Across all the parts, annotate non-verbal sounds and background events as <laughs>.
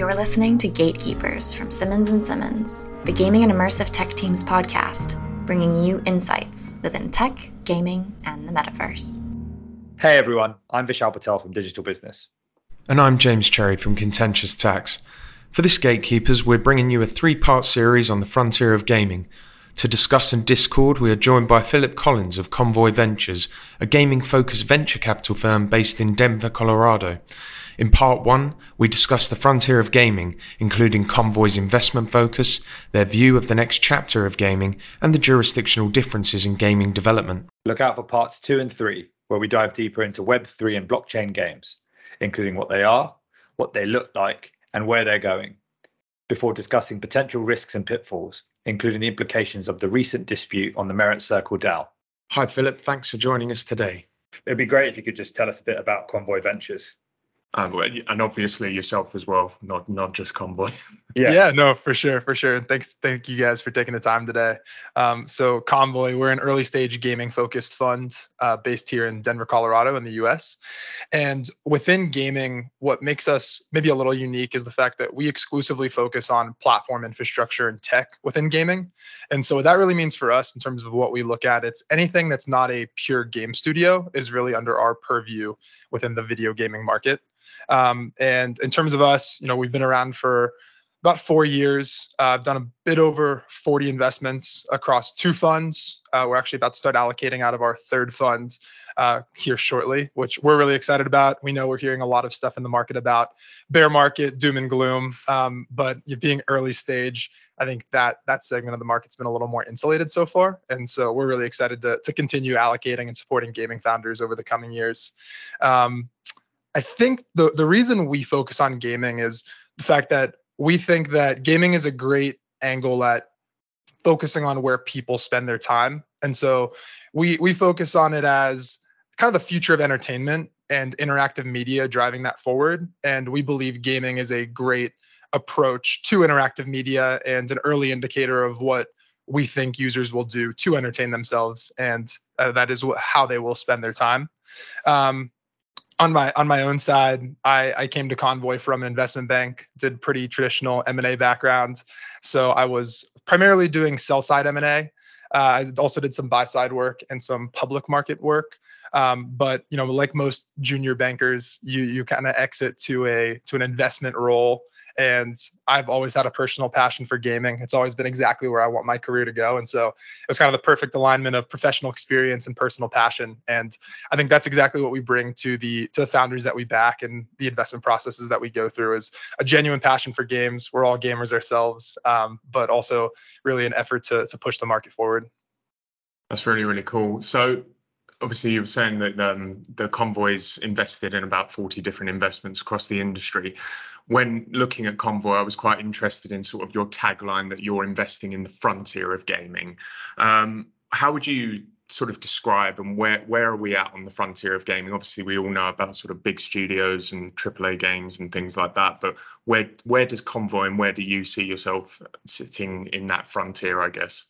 You're listening to Gatekeepers from Simmons and Simmons, the gaming and immersive tech team's podcast, bringing you insights within tech, gaming, and the metaverse. Hey everyone, I'm Vishal Patel from Digital Business. And I'm James Cherry from Contentious Tax. For this Gatekeepers, we're bringing you a three part series on the frontier of gaming. To discuss in Discord, we are joined by Philip Collins of Konvoy Ventures, a gaming focused venture capital firm based in Denver, Colorado. In part one, we discuss the frontier of gaming, including Konvoy's investment focus, their view of the next chapter of gaming, and the jurisdictional differences in gaming development. Look out for parts two and three, where we dive deeper into Web3 and blockchain games, including what they are, what they look like, and where they're going, before discussing potential risks and pitfalls, including the implications of the recent dispute on the Merit Circle DAO. Hi, Philip. Thanks for joining us today. It'd be great if you could just tell us a bit about Konvoy Ventures. Um, and obviously yourself as well, not not just Konvoy. <laughs> yeah. yeah, no, for sure, for sure. And thanks, thank you guys for taking the time today. Um, so Konvoy, we're an early stage gaming focused fund uh, based here in Denver, Colorado, in the U.S. And within gaming, what makes us maybe a little unique is the fact that we exclusively focus on platform infrastructure and tech within gaming. And so what that really means for us in terms of what we look at, it's anything that's not a pure game studio is really under our purview within the video gaming market. Um, and in terms of us, you know, we've been around for about four years. Uh, I've done a bit over 40 investments across two funds. Uh, we're actually about to start allocating out of our third fund uh, here shortly, which we're really excited about. We know we're hearing a lot of stuff in the market about bear market, doom and gloom, um, but being early stage, I think that that segment of the market's been a little more insulated so far, and so we're really excited to to continue allocating and supporting gaming founders over the coming years. Um, I think the the reason we focus on gaming is the fact that we think that gaming is a great angle at focusing on where people spend their time. And so we we focus on it as kind of the future of entertainment and interactive media driving that forward. And we believe gaming is a great approach to interactive media and an early indicator of what we think users will do to entertain themselves. And uh, that is how they will spend their time. Um, on my on my own side, I, I came to Konvoy from an investment bank, did pretty traditional M&A background. So I was primarily doing sell side M&A. Uh, I also did some buy side work and some public market work. Um, but you know, like most junior bankers, you you kind of exit to a to an investment role and I've always had a personal passion for gaming. It's always been exactly where I want my career to go. And so it was kind of the perfect alignment of professional experience and personal passion. And I think that's exactly what we bring to the to the founders that we back and the investment processes that we go through is a genuine passion for games. We're all gamers ourselves, um, but also really an effort to to push the market forward. That's really really cool. So obviously you were saying that um, the Konvoy's invested in about 40 different investments across the industry. When looking at Konvoy i was quite interested in sort of your tagline that you're investing in the frontier of gaming. Um, how would you sort of describe and where where are we at on the frontier of gaming? Obviously we all know about sort of big studios and aaa games and things like that but where where does Konvoy and where do you see yourself sitting in that frontier i guess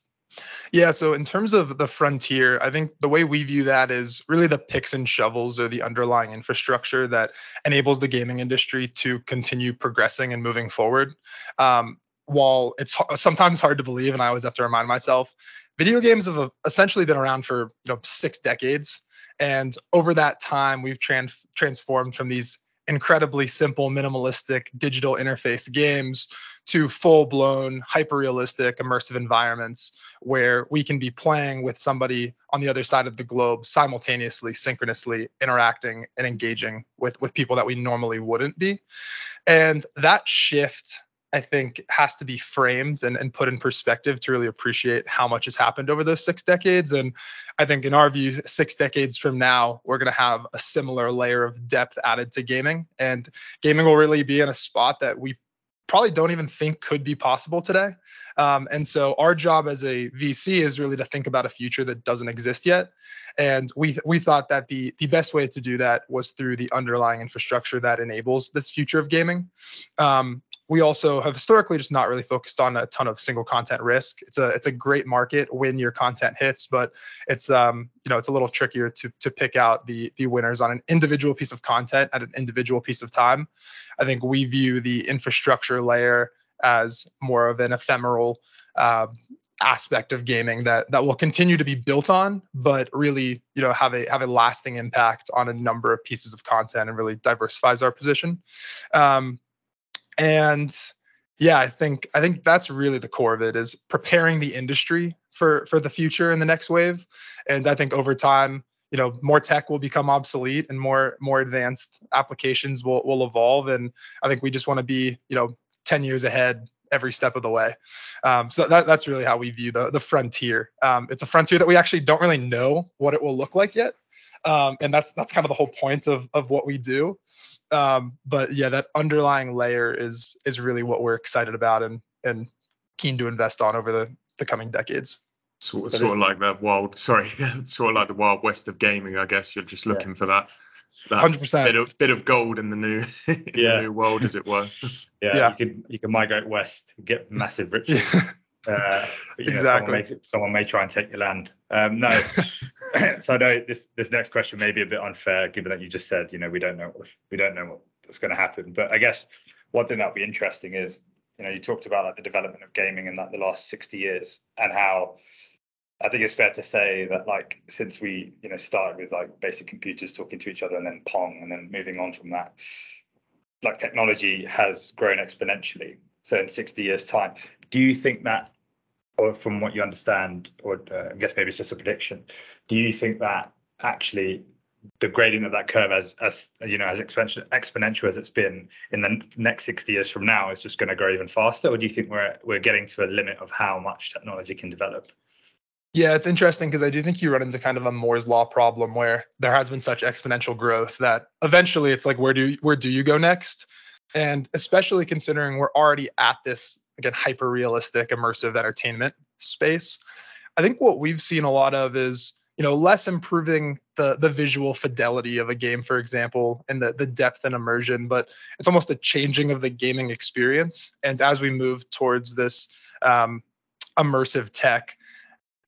yeah, so in terms of the frontier, I think the way we view that is really the picks and shovels or the underlying infrastructure that enables the gaming industry to continue progressing and moving forward. Um, while it's sometimes hard to believe, and I always have to remind myself, video games have essentially been around for you know six decades, and over that time, we've trans- transformed from these incredibly simple, minimalistic digital interface games to full blown, hyper realistic, immersive environments where we can be playing with somebody on the other side of the globe simultaneously, synchronously interacting and engaging with, with people that we normally wouldn't be. And that shift I think has to be framed and, and put in perspective to really appreciate how much has happened over those six decades. And I think in our view, six decades from now, we're to have a similar layer of depth added to gaming. And gaming will really be in a spot that we probably don't even think could be possible today. Um, and so our job as a VC is really to think about a future that doesn't exist yet. And we we thought that the the best way to do that was through the underlying infrastructure that enables this future of gaming. Um, we also have historically just not really focused on a ton of single content risk. It's a it's a great market when your content hits, but it's um you know it's a little trickier to to pick out the the winners on an individual piece of content at an individual piece of time. I think we view the infrastructure layer as more of an ephemeral uh, aspect of gaming that that will continue to be built on, but really you know have a have a lasting impact on a number of pieces of content and really diversifies our position. Um, and yeah i think i think that's really the core of it is preparing the industry for for the future and the next wave. And i think over time you know more tech will become obsolete and more more advanced applications will will evolve. And i think we just want to be you know 10 years ahead every step of the way. Um, so that, that's really how we view the the frontier. Um, it's a frontier that we actually don't really know what it will look like yet. Um, and that's that's kind of the whole point of of what we do um, but yeah, that underlying layer is is really what we're excited about and and keen to invest on over the the coming decades. Sort, sort of like the wild, sorry, <laughs> sort of like the wild west of gaming. I guess you're just looking yeah. for that. Hundred percent. Bit of bit of gold in the new <laughs> in yeah. the new world, as it were. <laughs> Yeah, yeah, you can you can migrate west, get massive riches. Uh, exactly. Know, someone, may, someone, may, try and take your land. Um, no. <laughs> <laughs> so I know this this next question may be a bit unfair, given that you just said, you know, we don't know what, we don't know what's going to happen. But I guess one thing that'll be interesting is, you know, you talked about like the development of gaming in like the last 60 years and how I think it's fair to say that like since we you know started with like basic computers talking to each other and then Pong and then moving on from that, like technology has grown exponentially. So in 60 years time, do you think that, or from what you understand, or uh, I guess maybe it's just a prediction, do you think that actually the gradient of that curve as as you know as exponential, exponential as it's been in the next 60 years from now is just going to grow even faster? Or do you think we're we're getting to a limit of how much technology can develop? Yeah it's interesting because i do think you run into kind of a moore's law problem where there has been such exponential growth that eventually it's like where do where do you go next? And especially considering we're already at this again hyper realistic immersive entertainment space. I think what we've seen a lot of is you know less improving the the visual fidelity of a game for example and the the depth and immersion but it's almost a changing of the gaming experience. And as we move towards this um, immersive tech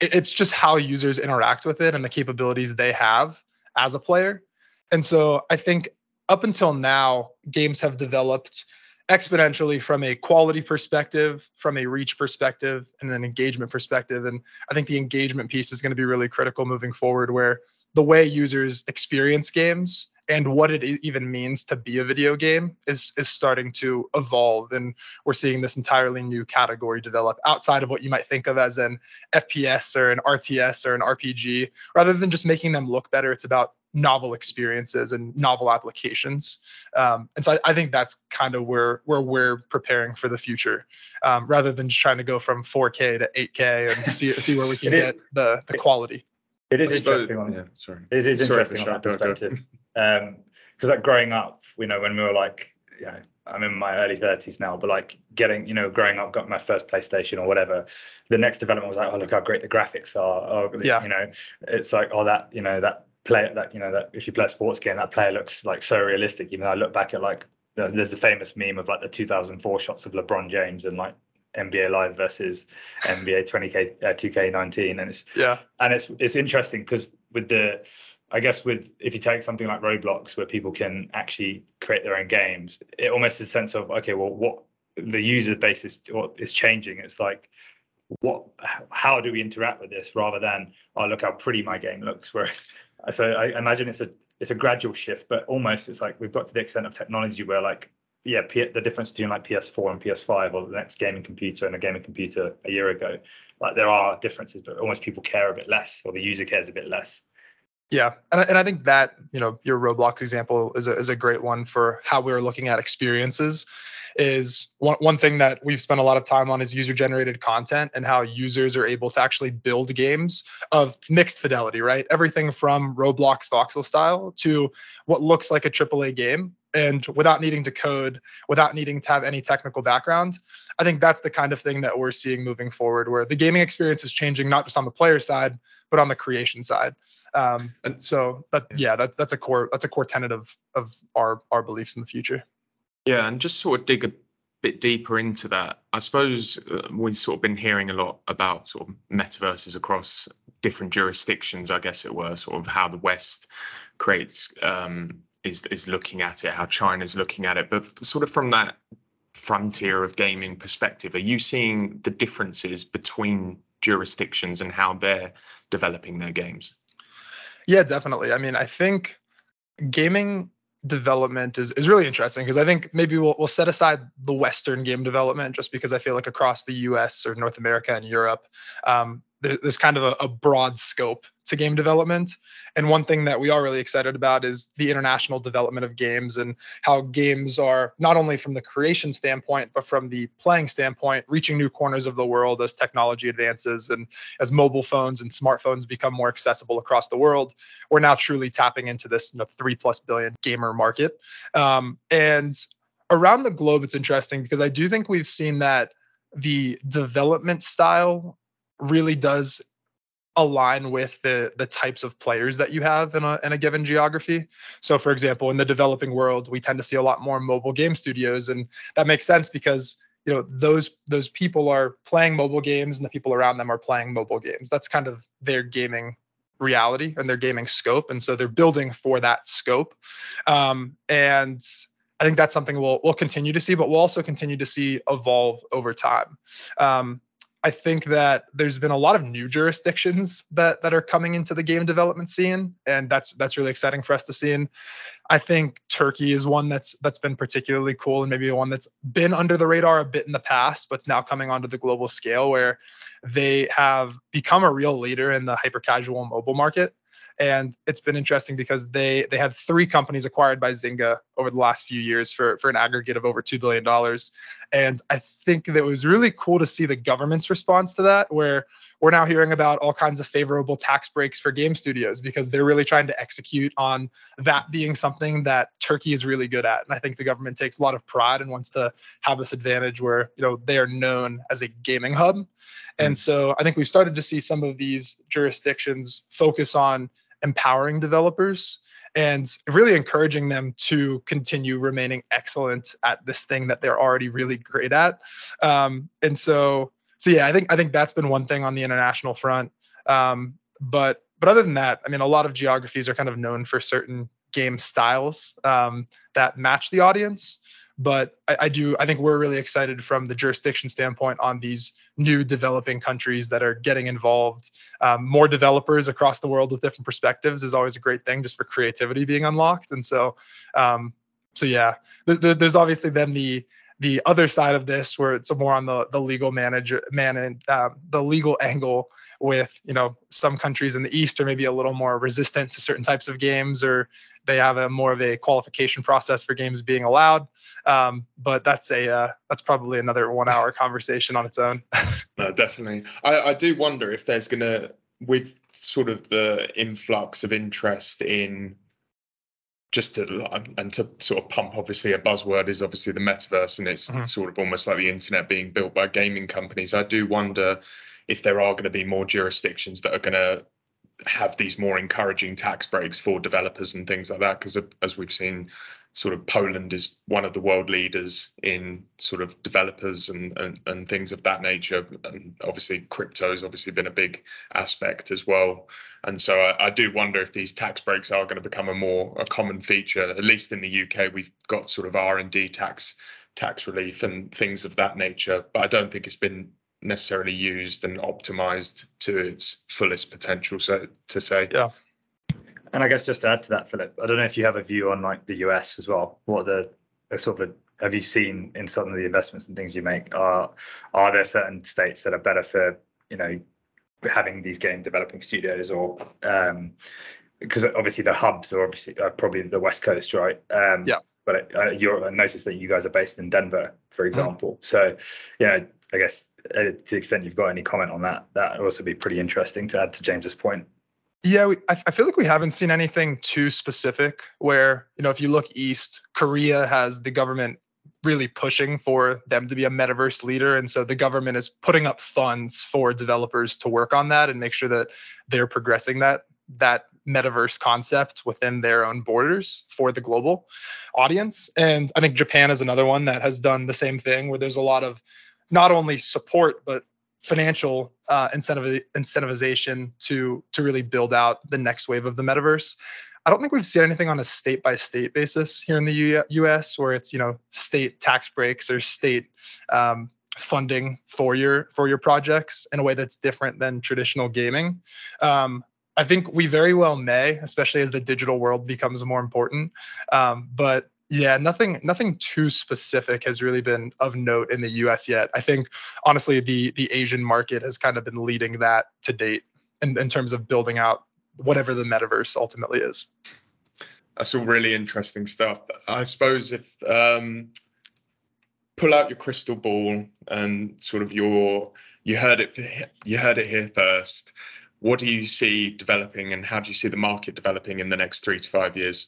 it, it's just how users interact with it and the capabilities they have as a player. And so i think up until now games have developed exponentially from a quality perspective, from a reach perspective, and an engagement perspective. And I think the engagement piece is going to be really critical moving forward, where the way users experience games and what it even means to be a video game is is starting to evolve and we're seeing this entirely new category develop outside of what you might think of as an FPS or an RTS or an RPG rather than just making them look better it's about novel experiences and novel applications. Um, and so I, I, think that's kind of where where we're preparing for the future, um, rather than just trying to go from 4K to 8K and <laughs> see see where we can get the the quality. It is interesting on yeah, sorry. It is interesting sorry, on that perspective. <laughs> Because um, like growing up, you know, when we were like, you know, I'm in my early 30s now, but like getting, you know, growing up, got my first PlayStation or whatever. The next development was like, oh, look how great the graphics are. Oh, yeah. You know, it's like, oh, that, you know, that play that you know that if you play a sports game, that player looks like so realistic. Even though I look back at like there's, there's a famous meme of like the 2004 shots of LeBron James and like NBA Live versus NBA 20K uh, 2K19, and it's yeah, and it's it's interesting because with the I guess with if you take something like Roblox where people can actually create their own games, it almost is a sense of okay, well, what the user base is what is changing. It's like what how do we interact with this rather than oh look how pretty my game looks <laughs> whereas so I imagine it's a it's a gradual shift, but almost it's like we've got to the extent of technology where like yeah, P- the difference between like PS4 and PS5 or the next gaming computer and a gaming computer a year ago, like there are differences, but almost people care a bit less or the user cares a bit less. Yeah, and I, and I think that you know your Roblox example is a is a great one for how we are looking at experiences is one, one thing that we've spent a lot of time on is user generated content and how users are able to actually build games of mixed fidelity, right? Everything from Roblox voxel style to what looks like a AAA game and without needing to code, without needing to have any technical background. I think that's the kind of thing that we're seeing moving forward, where the gaming experience is changing not just on the player side, but on the creation side. Um, and so that yeah, that, that's a core that's a core tenet of of our our beliefs in the future. Yeah, and just sort of dig a bit deeper into that, I suppose uh, we've sort of been hearing a lot about sort of metaverses across different jurisdictions, I guess it were, sort of how the West creates um, is is looking at it, how China's looking at it, but sort of from that frontier of gaming perspective, are you seeing the differences between jurisdictions and how they're developing their games? Yeah, definitely. I mean, I think gaming development is, is really interesting because I think maybe we'll, we'll set aside the Western game development just because I feel like across the US or North America and Europe, um, there's kind of a, a, broad scope to game development. And one thing that we are really excited about is the international development of games and how games are not only from the creation standpoint, but from the playing standpoint, reaching new corners of the world as technology advances and as mobile phones and smartphones become more accessible across the world. We're now truly tapping into this you know, three plus billion gamer market. Um, and around the globe, it's interesting because I do think we've seen that the development style really does align with the the types of players that you have in a in a given geography. So for example, in the developing world, we tend to see a lot more mobile game studios and that makes sense because you know those those people are playing mobile games and the people around them are playing mobile games. That's kind of their gaming reality and their gaming scope and so they're building for that scope. Um, and I think that's something we'll we'll continue to see, but we'll also continue to see evolve over time. Um, I think that there's been a lot of new jurisdictions that that are coming into the game development scene, and that's that's really exciting for us to see. And I think Turkey is one that's that's been particularly cool, and maybe one that's been under the radar a bit in the past, but's now coming onto the global scale, where they have become a real leader in the hyper casual mobile market and it's been interesting because they they had three companies acquired by Zynga over the last few years for for an aggregate of over two billion dollars, and I think that it was really cool to see the government's response to that, where we're now hearing about all kinds of favorable tax breaks for game studios because they're really trying to execute on that being something that Turkey is really good at, and I think the government takes a lot of pride and wants to have this advantage where you know they are known as a gaming hub. And mm. so I think we've started to see some of these jurisdictions focus on empowering developers and really encouraging them to continue remaining excellent at this thing that they're already really great at. Um, and so, so yeah, I think I think that's been one thing on the international front. Um, but but other than that, I mean, a lot of geographies are kind of known for certain game styles um, that match the audience but I, I, do i think we're really excited from the jurisdiction standpoint on these new developing countries that are getting involved. Um, more developers across the world with different perspectives is always a great thing just for creativity being unlocked. And so um, so yeah the, the, there's obviously then the the other side of this where it's more on the the legal manager man and uh, the legal angle with you know some countries in the east are maybe a little more resistant to certain types of games or they have a more of a qualification process for games being allowed. Um, but that's a uh, that's probably another one hour <laughs> conversation on its own. <laughs> No definitely. I, I do wonder if there's gonna with sort of the influx of interest in just to and to sort of pump obviously a buzzword is obviously the metaverse and it's mm-hmm. sort of almost like the internet being built by gaming companies. I do wonder if there are going to be more jurisdictions that are going to have these more encouraging tax breaks for developers and things like that because as we've seen sort of Poland is one of the world leaders in sort of developers and, and, and things of that nature. And obviously, crypto has obviously been a big aspect as well. And so I, I, do wonder if these tax breaks are going to become a more a common feature. At least in the UK, we've got sort of R and D tax tax relief and things of that nature. But I don't think it's been necessarily used and optimized to its fullest potential. So to say, yeah. And I guess just to add to that, Philip, I don't know if you have a view on like the US as well. What the, the sort of a, have you seen in some of the investments and things you make? Are are there certain states that are better for you know having these game developing studios or um, because obviously the hubs are obviously are probably the West Coast, right? Um, yeah. But uh, you're, I noticed that you guys are based in Denver, for mm-hmm. example. Mm. So, you know, I guess uh, to the extent you've got any comment on that, that would also be pretty interesting to add to James's point. Yeah, we, I, I feel like we haven't seen anything too specific. Where you know, if you look east, Korea has the government really pushing for them to be a metaverse leader, and so the government is putting up funds for developers to work on that and make sure that they're progressing that that metaverse concept within their own borders for the global audience. And I think Japan is another one that has done the same thing where there's a lot of not only support, but financial uh, incentiv- incentivization to to really build out the next wave of the metaverse. I don't think we've seen anything on a state by state basis here in the U- U.S. where it's you know state tax breaks or state um, funding for your for your projects in a way that's different than traditional gaming. Um, I think we very well may, especially as the digital world becomes more important. Um, but yeah, nothing nothing too specific has really been of note in the US yet. I think honestly the the Asian market has kind of been leading that to date in, in terms of building out whatever the metaverse ultimately is. That's all really interesting stuff. I suppose if um, pull out your crystal ball and sort of your you heard it you heard it here first. What do you see developing, and how do you see the market developing in the next three to five years?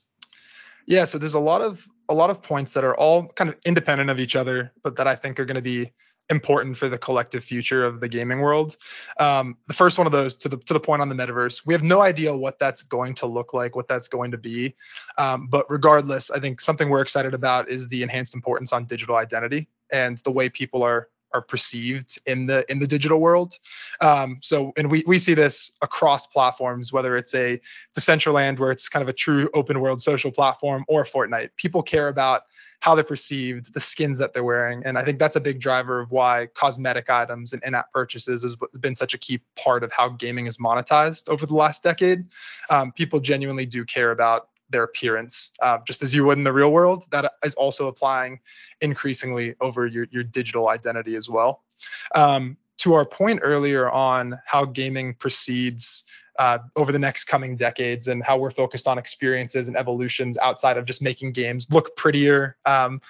Yeah, so there's a lot of a lot of points that are all kind of independent of each other, but that I think are going to be important for the collective future of the gaming world. Um, the first one of those, to the to the point on the metaverse, we have no idea what that's going to look like, what that's going to be. Um, but regardless, I think something we're excited about is the enhanced importance on digital identity and the way people are are perceived in the in the digital world. Um, so, and we we see this across platforms, whether it's a Decentraland where it's kind of a true open world social platform, or Fortnite. People care about how they're perceived, the skins that they're wearing, and I think that's a big driver of why cosmetic items and in-app purchases has been such a key part of how gaming is monetized over the last decade. Um, people genuinely do care about their appearance, uh, just as you would in the real world. That is also applying increasingly over your, your digital identity as well. Um, to our point earlier on how gaming proceeds uh, over the next coming decades and how we're focused on experiences and evolutions outside of just making games look prettier. Um,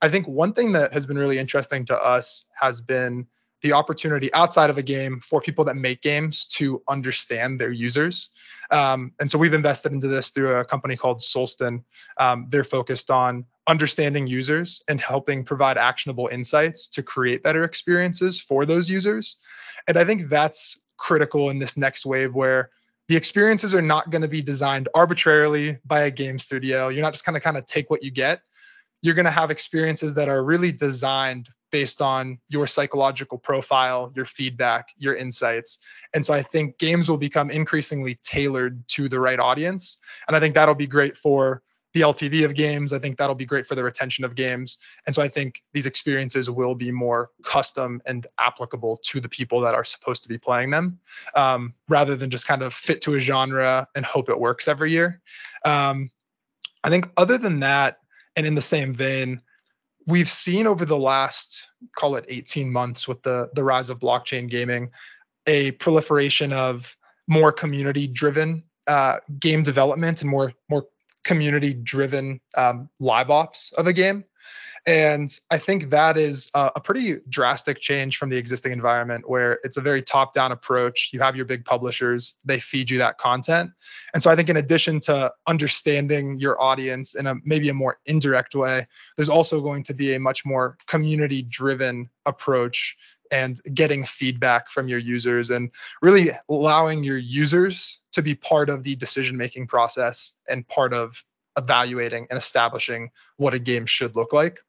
I think one thing that has been really interesting to us has been the opportunity outside of a game for people that make games to understand their users. Um, and so we've invested into this through a company called Solsten. Um, they're focused on understanding users and helping provide actionable insights to create better experiences for those users. And I think that's critical in this next wave where the experiences are not going to be designed arbitrarily by a game studio. You're not just going to kind of take what you get. You're going to have experiences that are really designed based on your psychological profile, your feedback, your insights. And so I think games will become increasingly tailored to the right audience. And I think that'll be great for the LTV of games. I think that'll be great for the retention of games. And so I think these experiences will be more custom and applicable to the people that are supposed to be playing them um, rather than just kind of fit to a genre and hope it works every year. Um, I think other than that, and in the same vein, we've seen over the last call it 18 months with the the rise of blockchain gaming a proliferation of more community driven uh, game development and more more community driven um, live ops of a game and I think that is a, pretty drastic change from the existing environment where it's a very top down approach. You have your big publishers, they feed you that content. And so I think, in addition to understanding your audience in a maybe a more indirect way, there's also going to be a much more community driven approach and getting feedback from your users and really allowing your users to be part of the decision making process and part of evaluating and establishing what a game should look like.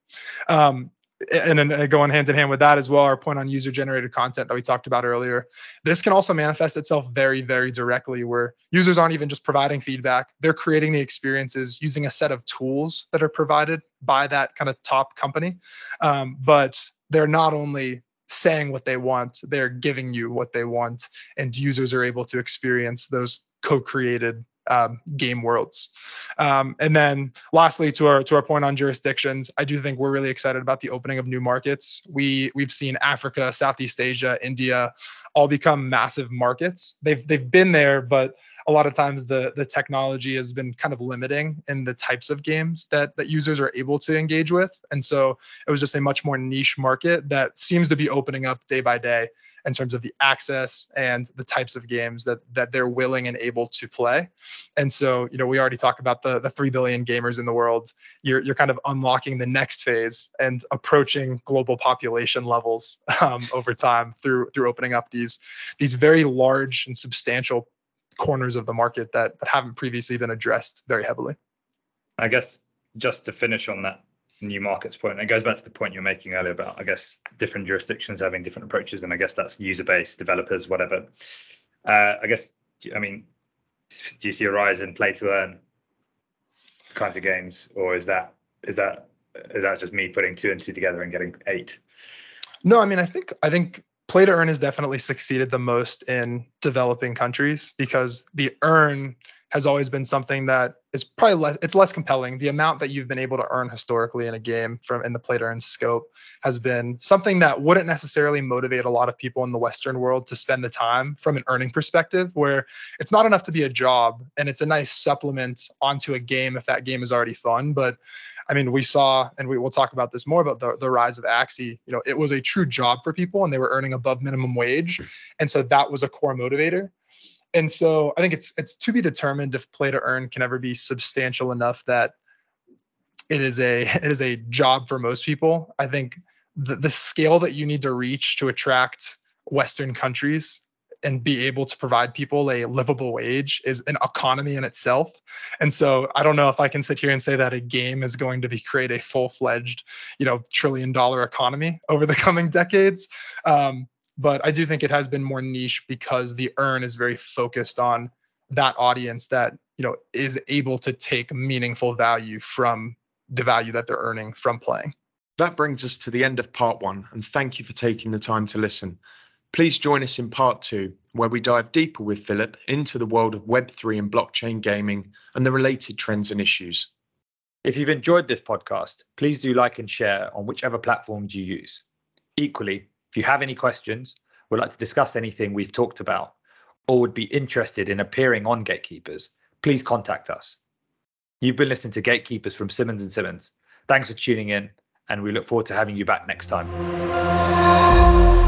Um, and then uh, going hand in hand with that as well, our point on user generated content that we talked about earlier. This can also manifest itself very, very directly where users aren't even just providing feedback, they're creating the experiences using a set of tools that are provided by that kind of top company. Um, but they're not only saying what they want, they're giving you what they want, and users are able to experience those co created um, game worlds. Um, and then lastly, to our to our point on jurisdictions, I do think we're really excited about the opening of new markets. We we've seen Africa, Southeast Asia, India, all become massive markets. They've they've been there, but a lot of times the the technology has been kind of limiting in the types of games that that users are able to engage with. And so it was just a much more niche market that seems to be opening up day by day in terms of the access and the types of games that that they're willing and able to play. And so you know we already talked about the the 3 billion gamers in the world. You're you're kind of unlocking the next phase and approaching global population levels <laughs> um, over time through through opening up these these very large and substantial corners of the market that that haven't previously been addressed very heavily. I guess just to finish on that new markets point, it goes back to the point you're making earlier about I guess different jurisdictions having different approaches, and I guess that's user base, developers, whatever. Uh, I guess I mean, do you see a rise in play to earn kinds of games, or is that is that is that just me putting two and two together and getting eight? No, I mean I think I think play to earn has definitely succeeded the most in developing countries because the earn has always been something that is probably less it's less compelling. The amount that you've been able to earn historically in a game from in the play to earn scope has been something that wouldn't necessarily motivate a lot of people in the western world to spend the time from an earning perspective where it's not enough to be a job and it's a nice supplement onto a game if that game is already fun but I mean, we saw, and we will talk about this more about the, the rise of Axie. You know, it was a true job for people, and they were earning above minimum wage, and so that was a core motivator. And so I think it's it's to be determined if play to earn can ever be substantial enough that it is a <laughs> it is a job for most people. I think the, the scale that you need to reach to attract Western countries and be able to provide people a livable wage is an economy in itself. And so I don't know if I can sit here and say that a game is going to be create a full-fledged, you know, trillion dollar economy over the <laughs> coming decades. Um, but I do think it has been more niche because the earn is very focused on that audience that you know is able to take meaningful value from the value that they're earning from playing. That brings us to the end of part one, and thank you for taking the time to listen. Please join us in part two, where we dive deeper with Philip into the world of Web3 and blockchain gaming and the related trends and issues. If you've enjoyed this podcast, please do like and share on whichever platforms you use. Equally, if you have any questions, would like to discuss anything we've talked about, or would be interested in appearing on Gatekeepers, please contact us. You've been listening to Gatekeepers from Simmons and Simmons. Thanks for tuning in, and we look forward to having you back next time.